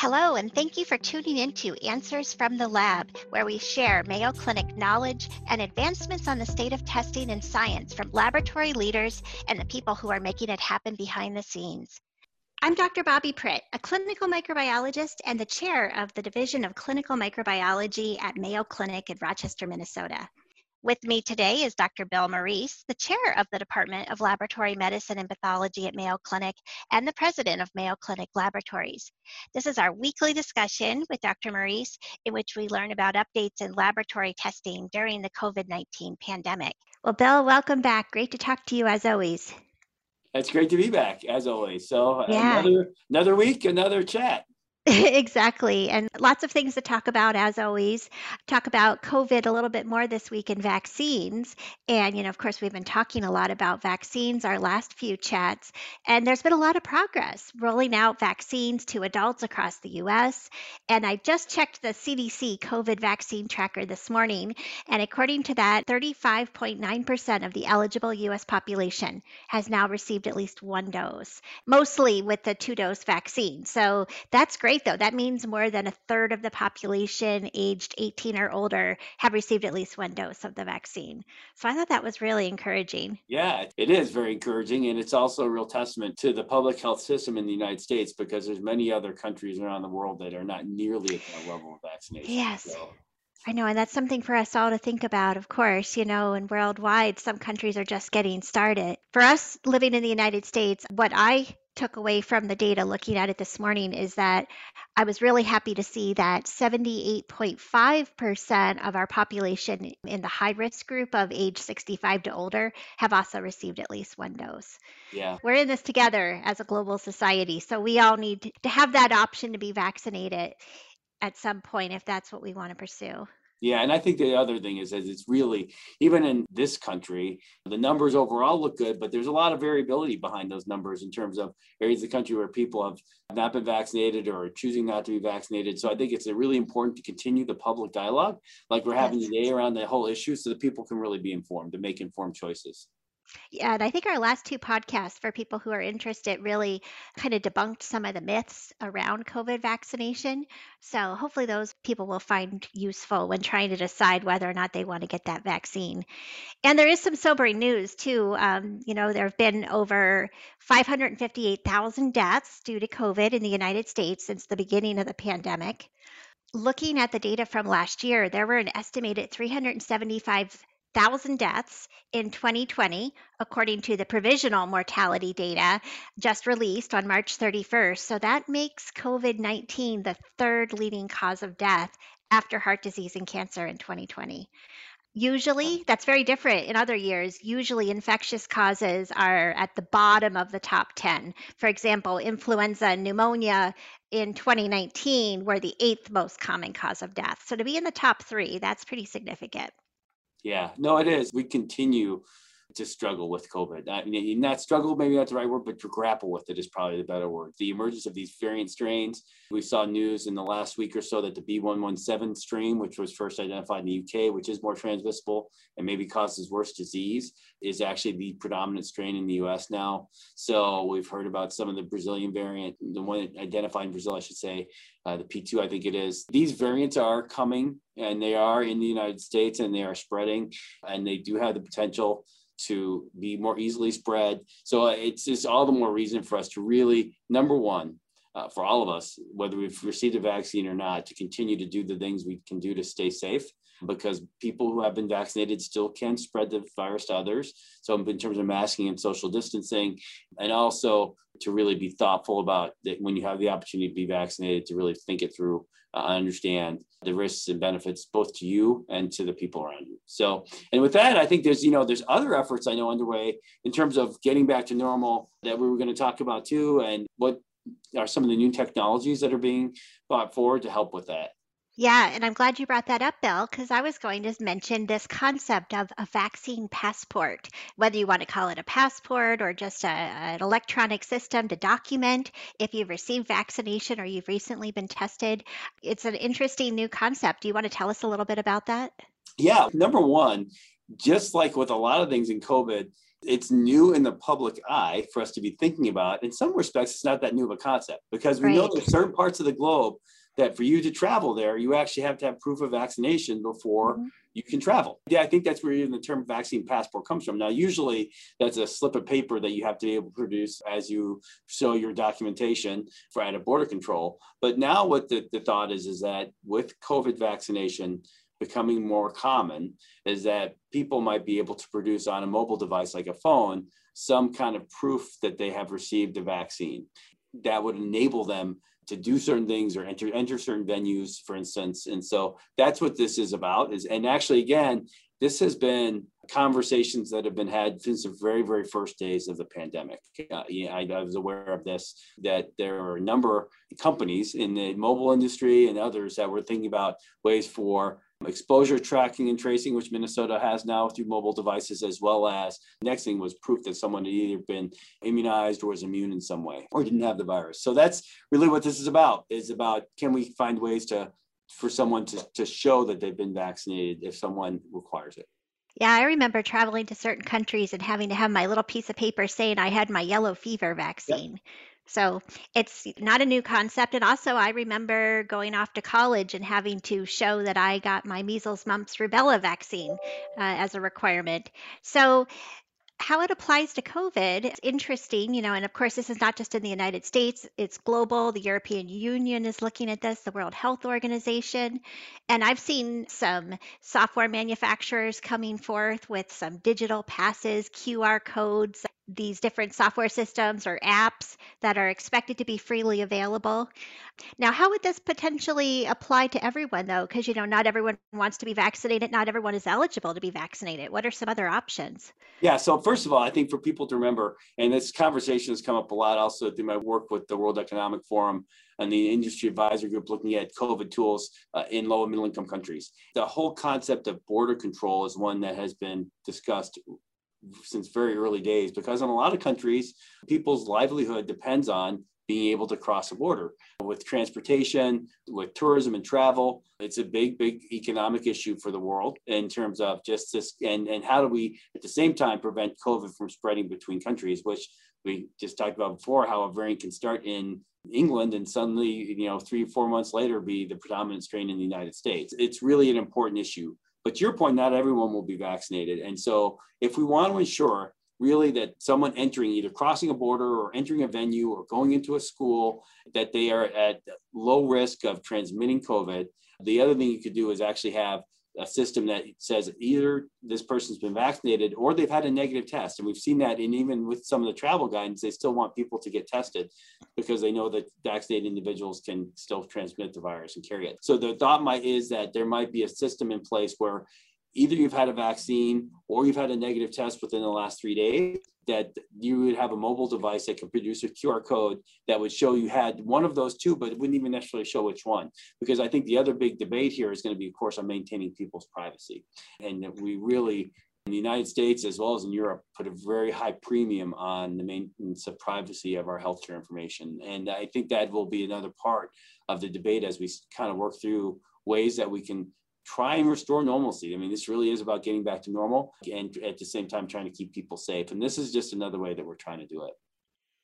Hello, and thank you for tuning in to Answers from the Lab, where we share Mayo Clinic knowledge and advancements on the state of testing and science from laboratory leaders and the people who are making it happen behind the scenes. I'm Dr. Bobbi Pritt, a clinical microbiologist and the chair of the Division of Clinical Microbiology at Mayo Clinic in Rochester, Minnesota. With me today is Dr. Bill Morice, the chair of the Department of Laboratory Medicine and Pathology at Mayo Clinic and the president of Mayo Clinic Laboratories. This is our weekly discussion with Dr. Morice in which we learn about updates in laboratory testing during the COVID 19 pandemic. Well, Bill, welcome back. Great to talk to you as always. It's great to be back as always. So yeah. another another week, another chat. exactly. And lots of things to talk about, as always. Talk about COVID a little bit more this week and vaccines. And, you know, of course, we've been talking a lot about vaccines our last few chats. And there's been a lot of progress rolling out vaccines to adults across the US. And I just checked the CDC COVID vaccine tracker this morning. And according to that, 35.9% of the eligible US population has now received at least one dose, mostly with the two dose vaccine. So that's great great, though. That means more than a third of the population aged 18 or older have received at least one dose of the vaccine. So I thought that was really encouraging. Yeah, it is very encouraging. And it's also a real testament to the public health system in the United States because there's many other countries around the world that are not nearly at that level of vaccination. Yes. So. I know, and that's something for us all to think about, of course, you know, and worldwide, some countries are just getting started. For us living in the United States, what I took away from the data looking at it this morning is that I was really happy to see that 78.5% of our population in the high risk group of age 65 to older have also received at least one dose. Yeah. We're in this together as a global society. So we all need to have that option to be vaccinated at some point if that's what we want to pursue. Yeah, and I think the other thing is that it's really even in this country, the numbers overall look good, but there's a lot of variability behind those numbers in terms of areas of the country where people have not been vaccinated or choosing not to be vaccinated. So I think it's really important to continue the public dialogue like we're having today around the whole issue so that people can really be informed and make informed choices. Yeah, and I think our last two podcasts for people who are interested really kind of debunked some of the myths around COVID vaccination. So hopefully those people will find useful when trying to decide whether or not they want to get that vaccine. And there is some sobering news too. Um, you know, there have been over 558,000 deaths due to COVID in the United States since the beginning of the pandemic. Looking at the data from last year, there were an estimated 375 1,000 deaths in 2020, according to the provisional mortality data just released on March 31st. So that makes COVID 19 the third leading cause of death after heart disease and cancer in 2020. Usually, that's very different in other years. Usually, infectious causes are at the bottom of the top 10. For example, influenza and pneumonia in 2019 were the eighth most common cause of death. So, to be in the top three, that's pretty significant. Yeah, no, it is. We continue to struggle with COVID. I mean, not struggle, maybe that's the right word, but to grapple with it is probably the better word. The emergence of these variant strains. We saw news in the last week or so that the B117 strain, which was first identified in the UK, which is more transmissible and maybe causes worse disease, is actually the predominant strain in the US now. So we've heard about some of the Brazilian variant, the one identified in Brazil, I should say, uh, the P2, I think it is. These variants are coming and they are in the United States and they are spreading and they do have the potential to be more easily spread. So it's just all the more reason for us to really, number one, uh, for all of us, whether we've received a vaccine or not, to continue to do the things we can do to stay safe because people who have been vaccinated still can spread the virus to others. So, in terms of masking and social distancing, and also to really be thoughtful about that when you have the opportunity to be vaccinated, to really think it through, uh, understand the risks and benefits both to you and to the people around you. So, and with that, I think there's you know there's other efforts I know underway in terms of getting back to normal that we were going to talk about too, and what are some of the new technologies that are being brought forward to help with that. Yeah, and I'm glad you brought that up, Bill, because I was going to mention this concept of a vaccine passport, whether you want to call it a passport or just a, an electronic system to document if you've received vaccination or you've recently been tested. It's an interesting new concept. Do you want to tell us a little bit about that? Yeah, number one, just like with a lot of things in COVID, it's new in the public eye for us to be thinking about. In some respects, it's not that new of a concept because we right. know there's certain parts of the globe that for you to travel there, you actually have to have proof of vaccination before mm-hmm. you can travel. Yeah, I think that's where even the term vaccine passport comes from. Now, usually that's a slip of paper that you have to be able to produce as you show your documentation for at a border control. But now what the, the thought is is that with COVID vaccination, becoming more common is that people might be able to produce on a mobile device like a phone some kind of proof that they have received a vaccine that would enable them to do certain things or enter enter certain venues, for instance. And so that's what this is about. Is and actually, again, this has been conversations that have been had since the very, very first days of the pandemic. Uh, yeah, I, I, was aware of this, that there are a number of companies in the mobile industry and others that were thinking about ways for exposure tracking and tracing, which Minnesota has now through mobile devices, as well as next thing was proof that someone had either been immunized or was immune in some way or didn't have the virus. So that's really what this is about, is about can we find ways to for someone to, to show that they've been vaccinated if someone requires it. Yeah, I remember traveling to certain countries and having to have my little piece of paper saying I had my yellow fever vaccine. Yep. So it's not a new concept. And also, I remember going off to college and having to show that I got my measles, mumps, rubella vaccine uh, as a requirement. So how it applies to COVID, it's interesting, you know, and of course, this is not just in the United States, it's global. The European Union is looking at this, the World Health Organization. And I've seen some software manufacturers coming forth with some digital passes, QR codes, these different software systems or apps that are expected to be freely available. Now, how would this potentially apply to everyone, though? Because, you know, not everyone wants to be vaccinated, not everyone is eligible to be vaccinated. What are some other options? Yeah, so first of all, I think for people to remember, and this conversation has come up a lot also through my work with the World Economic Forum and the industry advisory group looking at COVID tools uh, in low and middle income countries. The whole concept of border control is one that has been discussed since very early days because in a lot of countries, people's livelihood depends on being able to cross a border with transportation, with tourism and travel. It's a big, big economic issue for the world in terms of just this and, and how do we at the same time prevent COVID from spreading between countries, which we just talked about before, how a variant can start in England and suddenly, you know, three, four months later be the predominant strain in the United States. It's really an important issue but to your point, not everyone will be vaccinated. And so if we want to ensure really that someone entering either crossing a border or entering a venue or going into a school that they are at low risk of transmitting covid the other thing you could do is actually have a system that says either this person's been vaccinated or they've had a negative test. And we've seen that and even with some of the travel guidance, they still want people to get tested because they know that vaccinated individuals can still transmit the virus and carry it. So the thought might is that there might be a system in place where either you've had a vaccine or you've had a negative test within the last three days, that you would have a mobile device that could produce a QR code that would show you had one of those two, but it wouldn't even necessarily show which one. Because I think the other big debate here is going to be, of course, on maintaining people's privacy. And we really, in the United States as well as in Europe, put a very high premium on the maintenance of privacy of our healthcare information. And I think that will be another part of the debate as we kind of work through ways that we can try and restore normalcy. I mean, this really is about getting back to normal and at the same time trying to keep people safe. And this is just another way that we're trying to do it.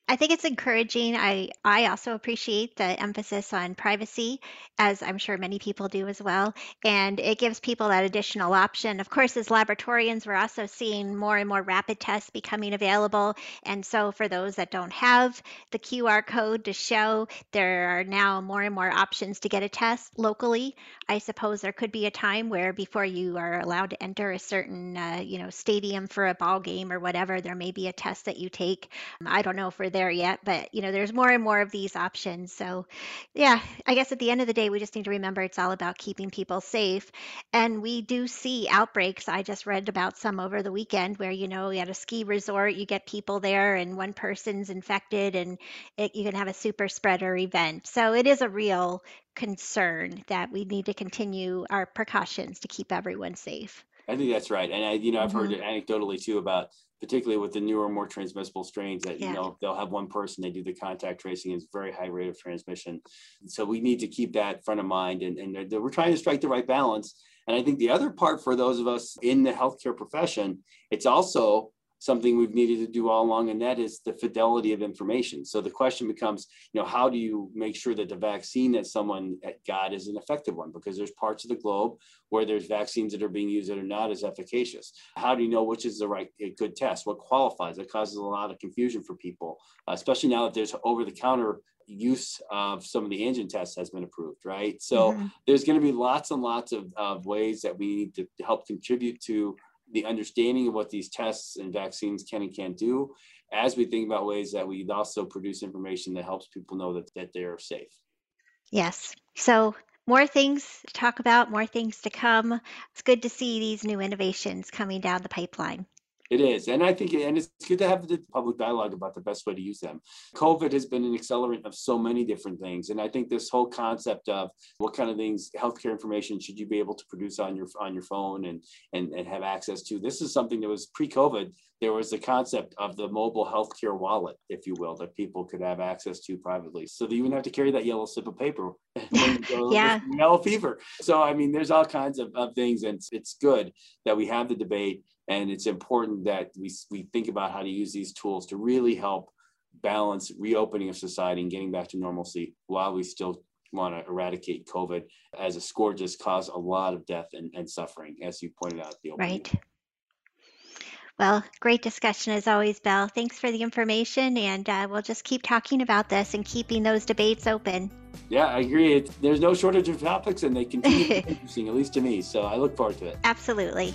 I think it's encouraging. I I also appreciate the emphasis on privacy, as I'm sure many people do as well. And it gives people that additional option. Of course, as laboratorians, we're also seeing more and more rapid tests becoming available. And so, for those that don't have the QR code to show, there are now more and more options to get a test locally. I suppose there could be a time where before you are allowed to enter a certain, uh, you know, stadium for a ball game or whatever, there may be a test that you take. I don't know for there yet, but you know, there's more and more of these options. So, yeah, I guess at the end of the day, we just need to remember it's all about keeping people safe. And we do see outbreaks. I just read about some over the weekend where, you know, at a ski resort, you get people there and one person's infected and it, you can have a super spreader event. So it is a real concern that we need to continue our precautions to keep everyone safe. I think that's right. And I, you know, I've mm-hmm. heard anecdotally too about particularly with the newer, more transmissible strains that, yeah. you know, they'll have one person, they do the contact tracing, is very high rate of transmission. So we need to keep that front of mind and, and we're trying to strike the right balance. And I think the other part for those of us in the healthcare profession, it's also something we've needed to do all along, and that is the fidelity of information. So the question becomes, you know, how do you make sure that the vaccine that someone got is an effective one? Because there's parts of the globe where there's vaccines that are being used that are not as efficacious. How do you know which is the right good test? What qualifies? It causes a lot of confusion for people, especially now that there's over-the-counter use of some of the antigen tests has been approved, right? So mm-hmm. there's going to be lots and lots of, of ways that we need to help contribute to the understanding of what these tests and vaccines can and can't do as we think about ways that we also produce information that helps people know that, that they're safe. Yes. So more things to talk about, more things to come. It's good to see these new innovations coming down the pipeline. It is. And I think, and it's good to have the public dialogue about the best way to use them. COVID has been an accelerant of so many different things. And I think this whole concept of what kind of things, healthcare information should you be able to produce on your, on your phone and, and, and have access to? This is something that was pre-COVID. There was the concept of the mobile healthcare wallet, if you will, that people could have access to privately. So that you wouldn't have to carry that yellow slip of paper yeah. yellow fever. So, I mean, there's all kinds of, of things. And it's, it's good that we have the debate and it's important that we, we think about how to use these tools to really help balance reopening of society and getting back to normalcy while we still want to eradicate COVID as a scourge has caused a lot of death and, and suffering, as you pointed out. The opening. right. Well, great discussion as always, Bill. Thanks for the information, and uh, we'll just keep talking about this and keeping those debates open. Yeah, I agree. It's, there's no shortage of topics, and they continue to be interesting, at least to me. So I look forward to it. Absolutely.